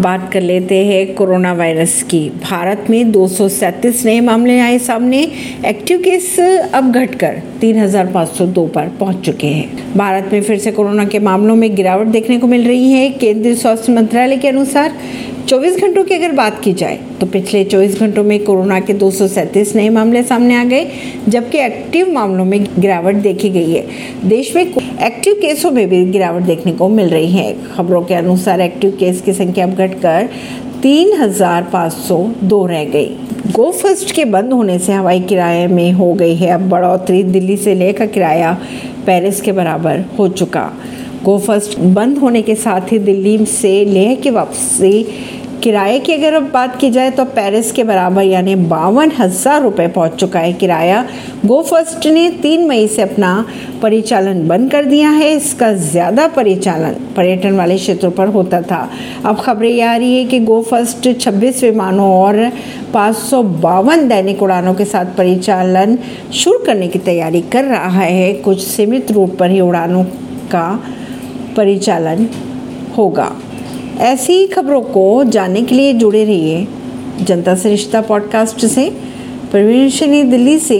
बात कर लेते हैं कोरोना वायरस की। भारत में दो सौ सैंतीस नए मामले आए सामने। एक्टिव केस अब घटकर 3,502 पर पहुँच चुके हैं। भारत में फिर से कोरोना के मामलों में गिरावट देखने को मिल रही है। केंद्रीय स्वास्थ्य मंत्रालय के अनुसार 24 घंटों की अगर बात की जाए तो पिछले 24 घंटों में कोरोना के दो सौ सैंतीस नए मामले सामने आ गए, जबकि एक्टिव मामलों में गिरावट देखी गई है। देश में एक्टिव केसों में भी गिरावट देखने को मिल रही है। खबरों के अनुसार एक्टिव केस की संख्या अब घटकर तीन हज़ार पाँच सौ दो रह गई। गो फ़र्स्ट के बंद होने से हवाई किराए में हो गई है। अब बढ़ोतरी दिल्ली से लेकर किराया पेरिस के बराबर हो चुका। गो फ़र्स्ट बंद होने के साथ ही दिल्ली से लेह की वापसी किराए की अगर अब बात की जाए तो पेरिस के बराबर यानी बावन हज़ार रुपये पहुँच चुका है किराया। गो फ़र्स्ट ने तीन मई से अपना परिचालन बंद कर दिया है। इसका ज़्यादा परिचालन पर्यटन वाले क्षेत्रों पर होता था। अब खबरें ये आ रही है कि गो फ़र्स्ट 26 विमानों और पाँच सौ बावन दैनिक उड़ानों के साथ परिचालन शुरू करने की तैयारी कर रहा है। कुछ सीमित रूट पर ही उड़ानों का परिचालन होगा। ऐसी खबरों को जानने के लिए जुड़े रहिए जनता से रिश्ता पॉडकास्ट से। प्रवीण दिल्ली से